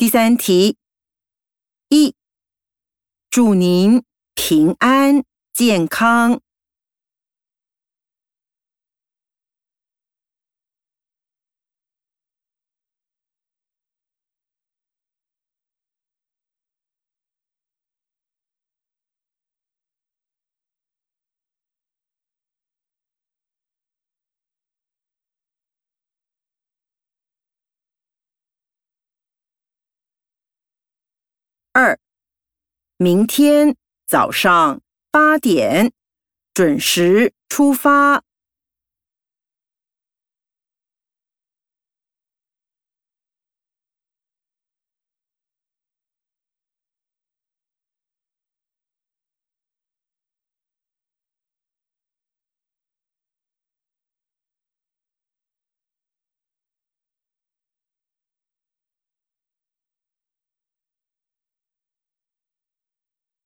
第三题，一，祝您平安健康。二，明天早上八点准时出发。